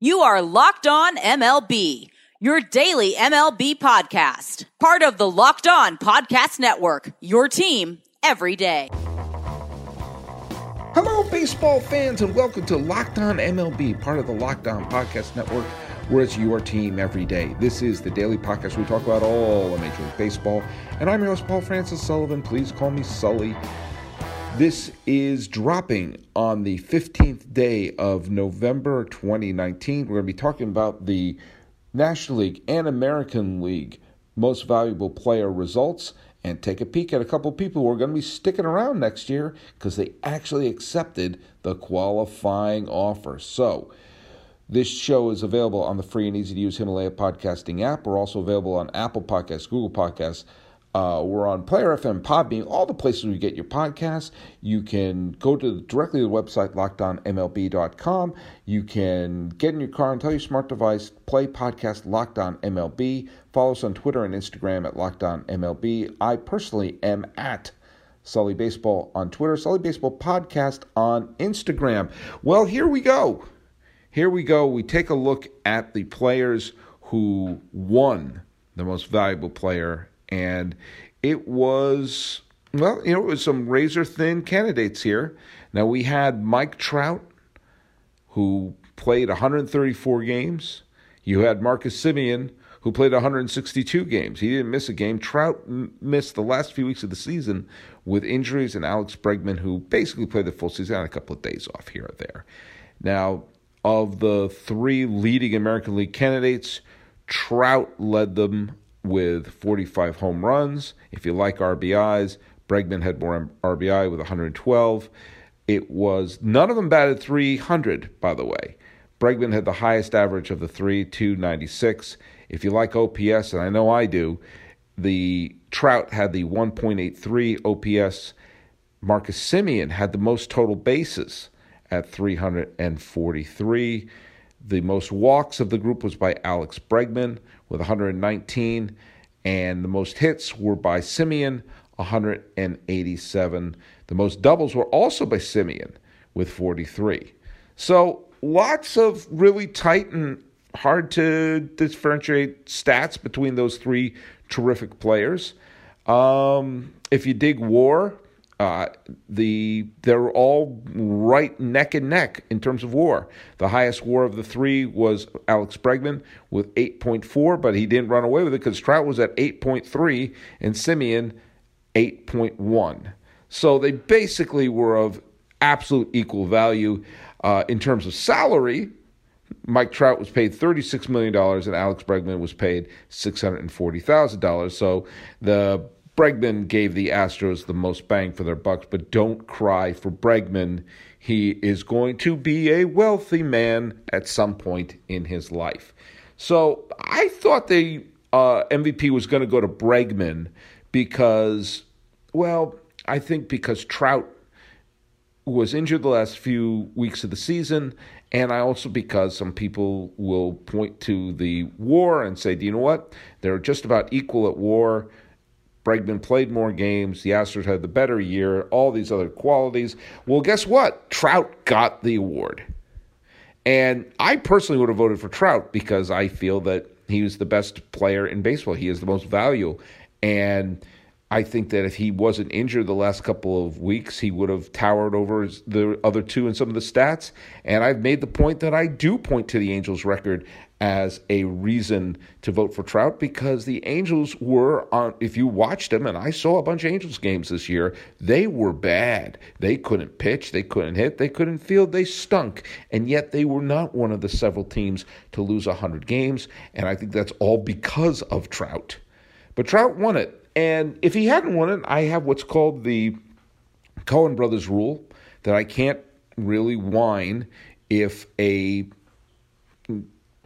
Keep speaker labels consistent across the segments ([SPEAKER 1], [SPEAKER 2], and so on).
[SPEAKER 1] You are Locked On MLB, your daily MLB podcast. Part of the Locked On Podcast Network, your team every day.
[SPEAKER 2] Hello, baseball fans, and welcome to Locked On MLB, part of the Locked On Podcast Network, where it's your team every day. This is the daily podcast we talk about all of Major League Baseball, and I'm your host, Paul Francis Sullivan. Please call me Sully. This is dropping on the 15th day of November 2019. We're going to be talking about the National League and American League most valuable player results and take a peek at a couple people who are going to be sticking around next year because they actually accepted the qualifying offer. So, this show is available on the free and easy to use Himalaya podcasting app. We're also available on Apple Podcasts, Google Podcasts, uh, we're on Player FM, Podbean, all the places where you get your podcasts. You can go to directly to the website lockedonmlb.com. You can get in your car and tell your smart device play podcast Locked On MLB. Follow us on Twitter and Instagram at Locked On MLB. I personally am at Sully Baseball on Twitter, Sully Baseball Podcast on Instagram. Well, here we go. Here we go. We take a look at the players who won the most valuable player and it was well, you know, it was some razor thin candidates here. Now we had Mike Trout, who played 134 games. You had Marcus Semien, who played 162 games. He didn't miss a game. Trout missed the last few weeks of the season with injuries, and Alex Bregman, who basically played the full season, had a couple of days off here or there. Now, of the three leading American League candidates, Trout led them with 45 home runs. If you like RBIs, Bregman had more RBI with 112. It was none of them batted 300, by the way. Bregman had the highest average of the three, 296. If you like OPS, and I know I do, the Trout had the 1.83 OPS. Marcus Semien had the most total bases at 343. The most walks of the group was by Alex Bregman with 119, and the most hits were by Semien, 187. The most doubles were also by Semien with 43. So lots of really tight and hard to differentiate stats between those three terrific players. Um, if you dig WAR, uh, the they're all right neck and neck in terms of WAR. The highest WAR of the three was Alex Bregman with 8.4, but he didn't run away with it because Trout was at 8.3 and Semien 8.1. So they basically were of absolute equal value uh, in terms of salary. Mike Trout was paid $36 million and Alex Bregman was paid $640,000. So the Bregman gave the Astros the most bang for their bucks, but don't cry for Bregman. He is going to be a wealthy man at some point in his life. So I thought the uh, MVP was going to go to Bregman because, well, I think because Trout was injured the last few weeks of the season, and I also because some people will point to the war and say, do you know what? They're just about equal at war. Bregman played more games. The Astros had the better year, all these other qualities. Well, guess what? Trout got the award. And I personally would have voted for Trout because I feel that he was the best player in baseball. He is the most valuable. And I think that if he wasn't injured the last couple of weeks, he would have towered over the other two in some of the stats. And I've made the point that I do point to the Angels' record as a reason to vote for Trout because the Angels were on. If you watched them, and I saw a bunch of Angels games this year, they were bad. They couldn't pitch, they couldn't hit, they couldn't field, they stunk. And yet they were not one of the several teams to lose 100 games. And I think that's all because of Trout. But Trout won it. And if he hadn't won it, I have what's called the Coen brothers rule that I can't really whine if a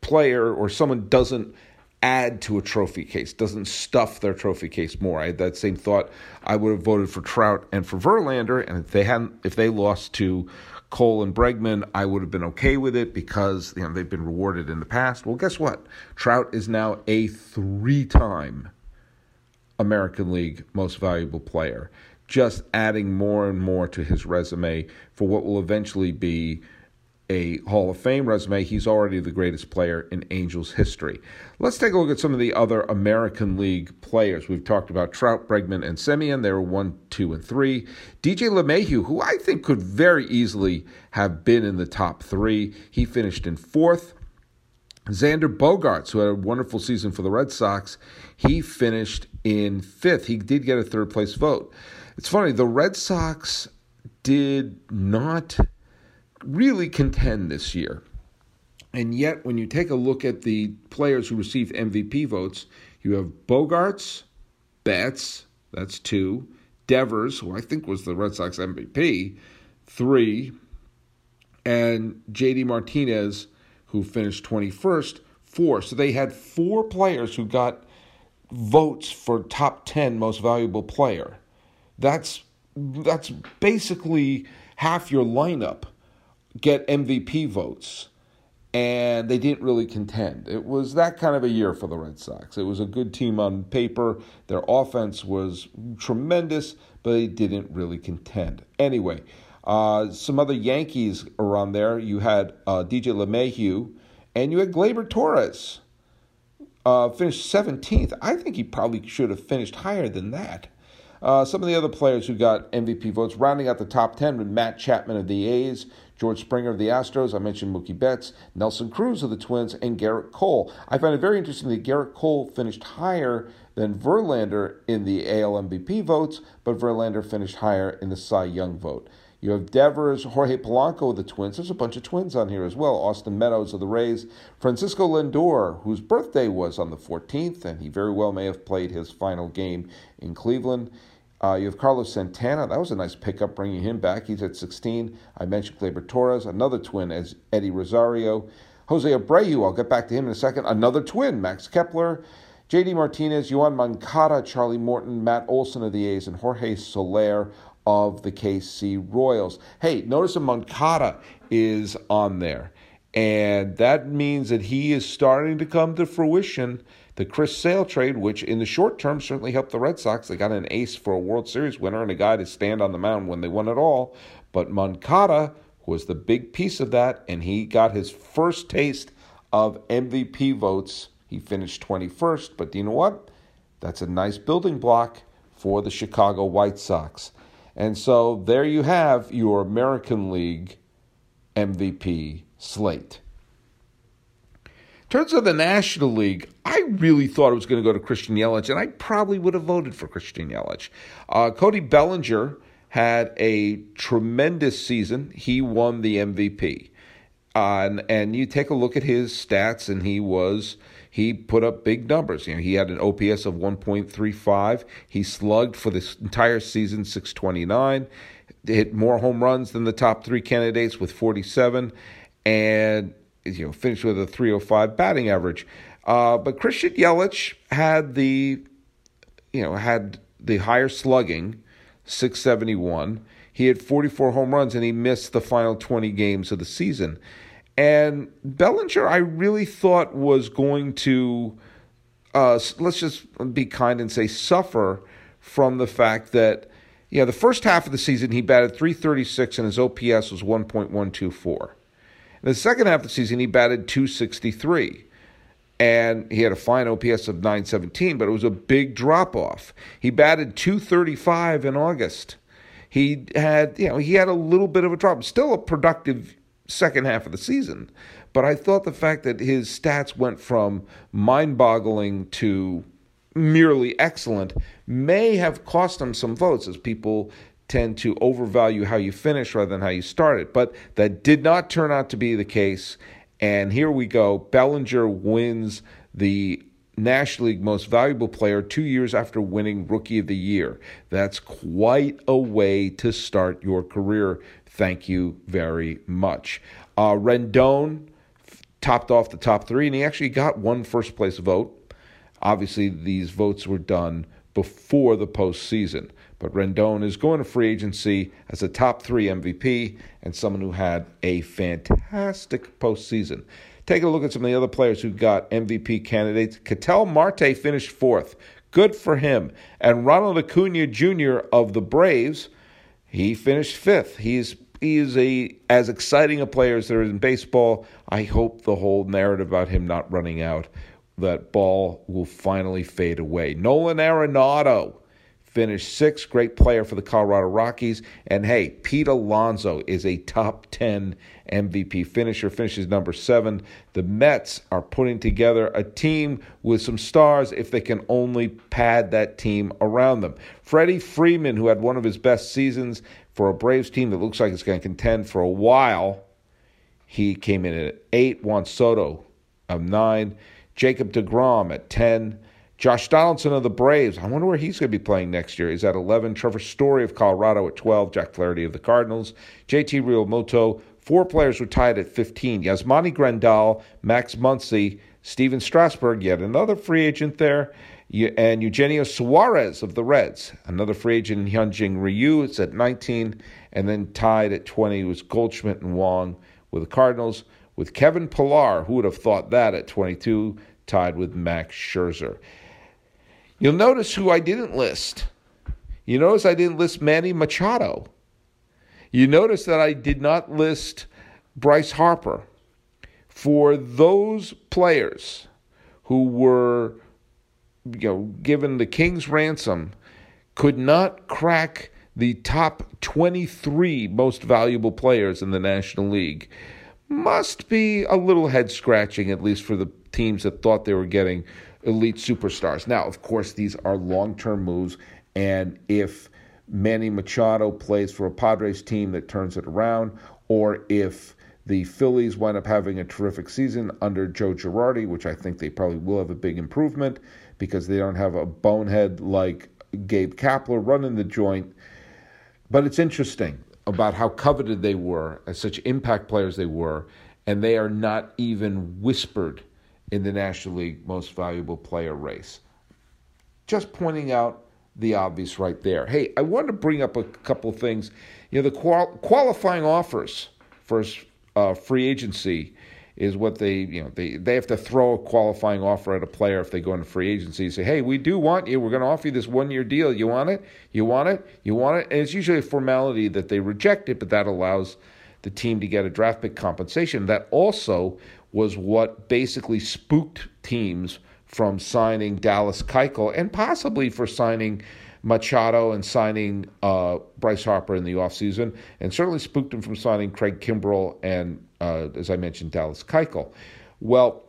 [SPEAKER 2] player or someone doesn't add to a trophy case, doesn't stuff their trophy case more. I had that same thought. I would have voted for Trout and for Verlander, and if they hadn't, if they lost to Cole and Bregman, I would have been okay with it because you know they've been rewarded in the past. Well, guess what? Trout is now a three-time American League most valuable player, just adding more and more to his resume for what will eventually be a Hall of Fame resume. He's already the greatest player in Angels history. Let's take a look at some of the other American League players. We've talked about Trout, Bregman, and Semien. They were one, two, and three. DJ LeMahieu, who I think could very easily have been in the top three, he finished in fourth. Xander Bogaerts, who had a wonderful season for the Red Sox, he finished in fifth. He did get a third place vote. It's funny, the Red Sox did not really contend this year. And yet, when you take a look at the players who received MVP votes, you have Bogaerts, Betts, that's two, Devers, who I think was the Red Sox MVP, three, and JD Martinez, who finished 21st, four. So they had four players who got votes for top 10 most valuable player. That's that's basically half your lineup get MVP votes. And they didn't really contend. It was that kind of a year for the Red Sox. It was a good team on paper. Their offense was tremendous, but they didn't really contend. Anyway, uh, some other Yankees around there. You had uh, DJ LeMahieu, and you had Gleyber Torres. Uh, finished 17th. I think he probably should have finished higher than that. Uh, some of the other players who got MVP votes, rounding out the top 10 with Matt Chapman of the A's, George Springer of the Astros, I mentioned Mookie Betts, Nelson Cruz of the Twins, and Gerrit Cole. I find it very interesting that Gerrit Cole finished higher than Verlander in the AL MVP votes, but Verlander finished higher in the Cy Young vote. You have Devers, Jorge Polanco of the Twins. There's a bunch of twins on here as well. Austin Meadows of the Rays. Francisco Lindor, whose birthday was on the 14th, and he very well may have played his final game in Cleveland. Uh, you have Carlos Santana. That was a nice pickup, bringing him back. He's at 16. I mentioned Gleyber Torres, another twin as Eddie Rosario. Jose Abreu, I'll get back to him in a second. Another twin, Max Kepler. JD Martinez, Juan Moncada, Charlie Morton, Matt Olson of the A's, and Jorge Soler of the KC Royals. Hey, notice a Moncada is on there. And that means that he is starting to come to fruition the Chris Sale trade, which in the short term certainly helped the Red Sox. They got an ace for a World Series winner and a guy to stand on the mound when they won it all. But Moncada was the big piece of that, and he got his first taste of MVP votes. He finished 21st, but do you know what? That's a nice building block for the Chicago White Sox. And so there you have your American League MVP slate terms of the National League, I really thought it was going to go to Christian Yelich, and I probably would have voted for Christian Yelich. Uh, Cody Bellinger had a tremendous season. He won the MVP. Uh, and, and you take a look at his stats, and he was he put up big numbers. You know, he had an OPS of 1.35. He slugged for this entire season 629. Hit more home runs than the top three candidates with 47, and you know, finished with a 305 batting average. Uh, but Christian Yelich had the, you know, had the higher slugging, 671. He had 44 home runs and he missed the final 20 games of the season. And Bellinger, I really thought was going to, uh, let's just be kind and say, suffer from the fact that, yeah, the first half of the season he batted 336 and his OPS was 1.124. In the second half of the season, he batted 263 and he had a fine OPS of 917, but it was a big drop off. He batted 235 in August. He had, you know, he had a little bit of a drop. Still a productive second half of the season, but I thought the fact that his stats went from mind-boggling to merely excellent may have cost him some votes as people tend to overvalue how you finish rather than how you started. But that did not turn out to be the case. And here we go. Bellinger wins the National League Most Valuable Player two years after winning Rookie of the Year. That's quite a way to start your career. Thank you very much. Uh, Rendon topped off the top three, and he actually got one first place vote. Obviously, these votes were done before the postseason. But Rendon is going to free agency as a top three MVP and someone who had a fantastic postseason. Take a look at some of the other players who got MVP candidates. Ketel Marte finished fourth. Good for him. And Ronald Acuna Jr. of the Braves, he finished fifth. He's he is a as exciting a player as there is in baseball. I hope the whole narrative about him not running out, that ball will finally fade away. Nolan Arenado finished sixth, great player for the Colorado Rockies. And hey, Pete Alonso is a top 10 MVP finisher, finishes number seven. The Mets are putting together a team with some stars if they can only pad that team around them. Freddie Freeman, who had one of his best seasons for a Braves team that looks like it's going to contend for a while, he came in at eight. Juan Soto of nine. Jacob DeGrom at 10. Josh Donaldson of the Braves. I wonder where he's going to be playing next year. Is at 11. Trevor Story of Colorado at 12. Jack Flaherty of the Cardinals. JT Realmuto. Four players were tied at 15. Yasmani Grandal, Max Muncy, Stephen Strasburg, yet another free agent there, and Eugenio Suarez of the Reds, another free agent, in Hyunjin Ryu, is at 19, and then tied at 20 was Goldschmidt and Wong with the Cardinals, with Kevin Pillar, who would have thought that at 22, tied with Max Scherzer. You'll notice who I didn't list. You notice I didn't list Manny Machado. You notice that I did not list Bryce Harper. For those players who were you know given the king's ransom could not crack the top 23 most valuable players in the National League must be a little head scratching at least for the teams that thought they were getting elite superstars. Now, of course, these are long term moves, and if Manny Machado plays for a Padres team that turns it around, or if the Phillies wind up having a terrific season under Joe Girardi, which I think they probably will have a big improvement because they don't have a bonehead like Gabe Kapler running the joint. But it's interesting about how coveted they were, as such impact players they were, and they are not even whispered in the National League Most Valuable Player race. Just pointing out the obvious right there. Hey, I want to bring up a couple things. You know, the qual- qualifying offers for uh, free agency is what they, you know, they, they have to throw a qualifying offer at a player if they go into free agency. Say, hey, we do want you. We're going to offer you this one year deal. You want it? You want it? You want it? And it's usually a formality that they reject it, but that allows the team to get a draft pick compensation. That also was what basically spooked teams from signing Dallas Keuchel and possibly for signing Machado and signing uh, Bryce Harper in the offseason, and certainly spooked him from signing Craig Kimbrel and, uh, as I mentioned, Dallas Keuchel. Well,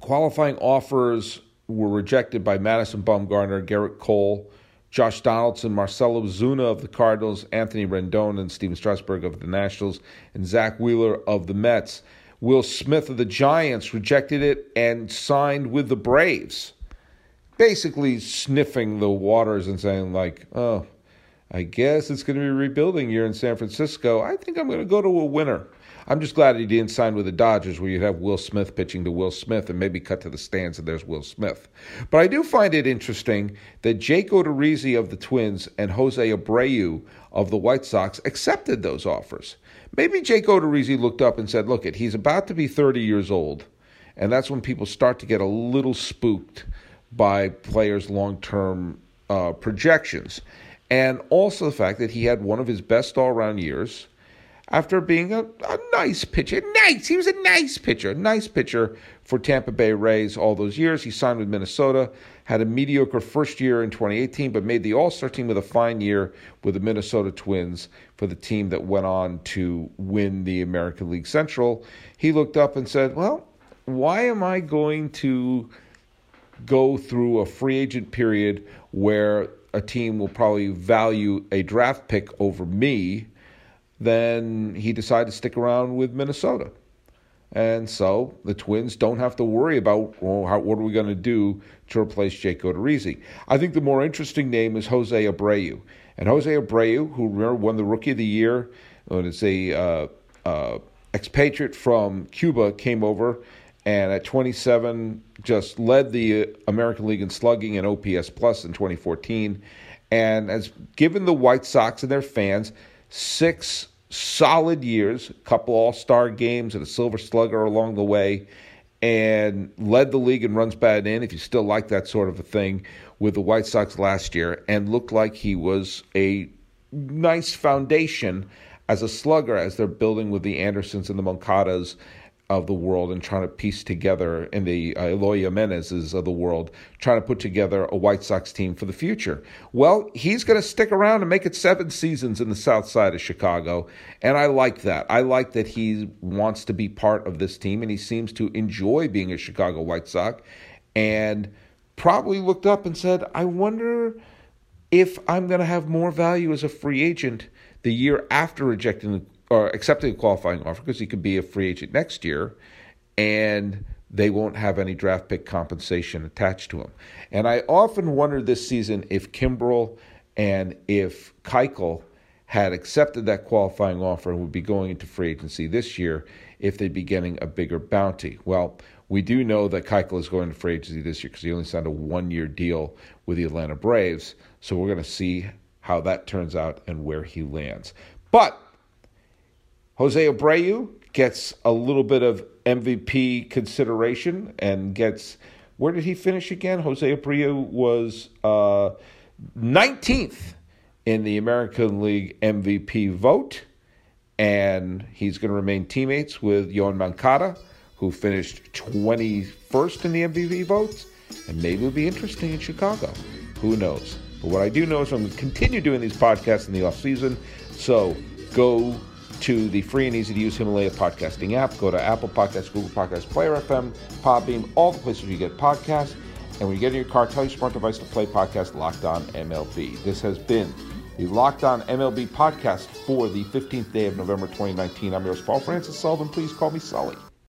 [SPEAKER 2] qualifying offers were rejected by Madison Bumgarner, Gerrit Cole, Josh Donaldson, Marcell Ozuna of the Cardinals, Anthony Rendon and Stephen Strasburg of the Nationals, and Zack Wheeler of the Mets. Will Smith of the Giants rejected it and signed with the Braves, basically sniffing the waters and saying, like, oh, I guess it's going to be rebuilding year in San Francisco. I think I'm going to go to a winner. I'm just glad he didn't sign with the Dodgers, where you'd have Will Smith pitching to Will Smith and maybe cut to the stands and there's Will Smith. But I do find it interesting that Jake Odorizzi of the Twins and Jose Abreu of the White Sox accepted those offers. Maybe Jake Odorizzi looked up and said, look, it, he's about to be 30 years old. And that's when people start to get a little spooked by players' long term uh, projections. And also the fact that he had one of his best all around years after being a, a, nice pitcher. Nice. He was a nice pitcher, a nice pitcher for Tampa Bay Rays all those years. He signed with Minnesota, had a mediocre first year in 2018, but made the All Star team with a fine year with the Minnesota Twins for the team that went on to win the American League Central. He looked up and said, Well, why am I going to go through a free agent period where a team will probably value a draft pick over me? Then he decided to stick around with Minnesota. And so the Twins don't have to worry about well, how, what are we going to do to replace Jake Odorizzi. I think the more interesting name is Jose Abreu. And Jose Abreu, who won the Rookie of the Year, when it's a uh, uh, expatriate from Cuba, came over and at 27 just led the uh, American League in slugging and OPS plus in 2014, and has given the White Sox and their fans six solid years, a couple All Star games and a Silver Slugger along the way, and led the league in runs batted in. If you still like that sort of a thing, with the White Sox last year, and looked like he was a nice foundation as a slugger as they're building with the Andersons and the Moncadas of the world and trying to piece together, in the uh, Eloy Jimenez's of the world, trying to put together a White Sox team for the future. Well, he's going to stick around and make it seven seasons in the south side of Chicago. And I like that. I like that he wants to be part of this team and he seems to enjoy being a Chicago White Sox and probably looked up and said, I wonder if I'm going to have more value as a free agent the year after rejecting or accepting a qualifying offer because he could be a free agent next year and they won't have any draft pick compensation attached to him. And I often wonder this season if Kimbrel and if Keuchel had accepted that qualifying offer and would be going into free agency this year if they'd be getting a bigger bounty. Well, we do know that Keuchel is going to free agency this year because he only signed a one-year deal with the Atlanta Braves. So we're going to see how that turns out and where he lands. But Jose Abreu gets a little bit of MVP consideration and gets where did he finish again? Jose Abreu was uh, 19th in the American League MVP vote, and he's going to remain teammates with Yoan Moncada, who finished 21st in the MVP votes, and maybe it'll be interesting in Chicago. Who knows? But what I do know is I'm going to continue doing these podcasts in the off season. So go to the free and easy to use Himalaya podcasting app. Go to Apple Podcasts, Google Podcasts, Player FM, Podbean, all the places you get podcasts. And when you get in your car, tell your smart device to play podcast Locked On MLB. This has been the Locked On MLB podcast for the 15th day of November 2019. I'm yours, Paul Francis Sullivan. Please call me Sully.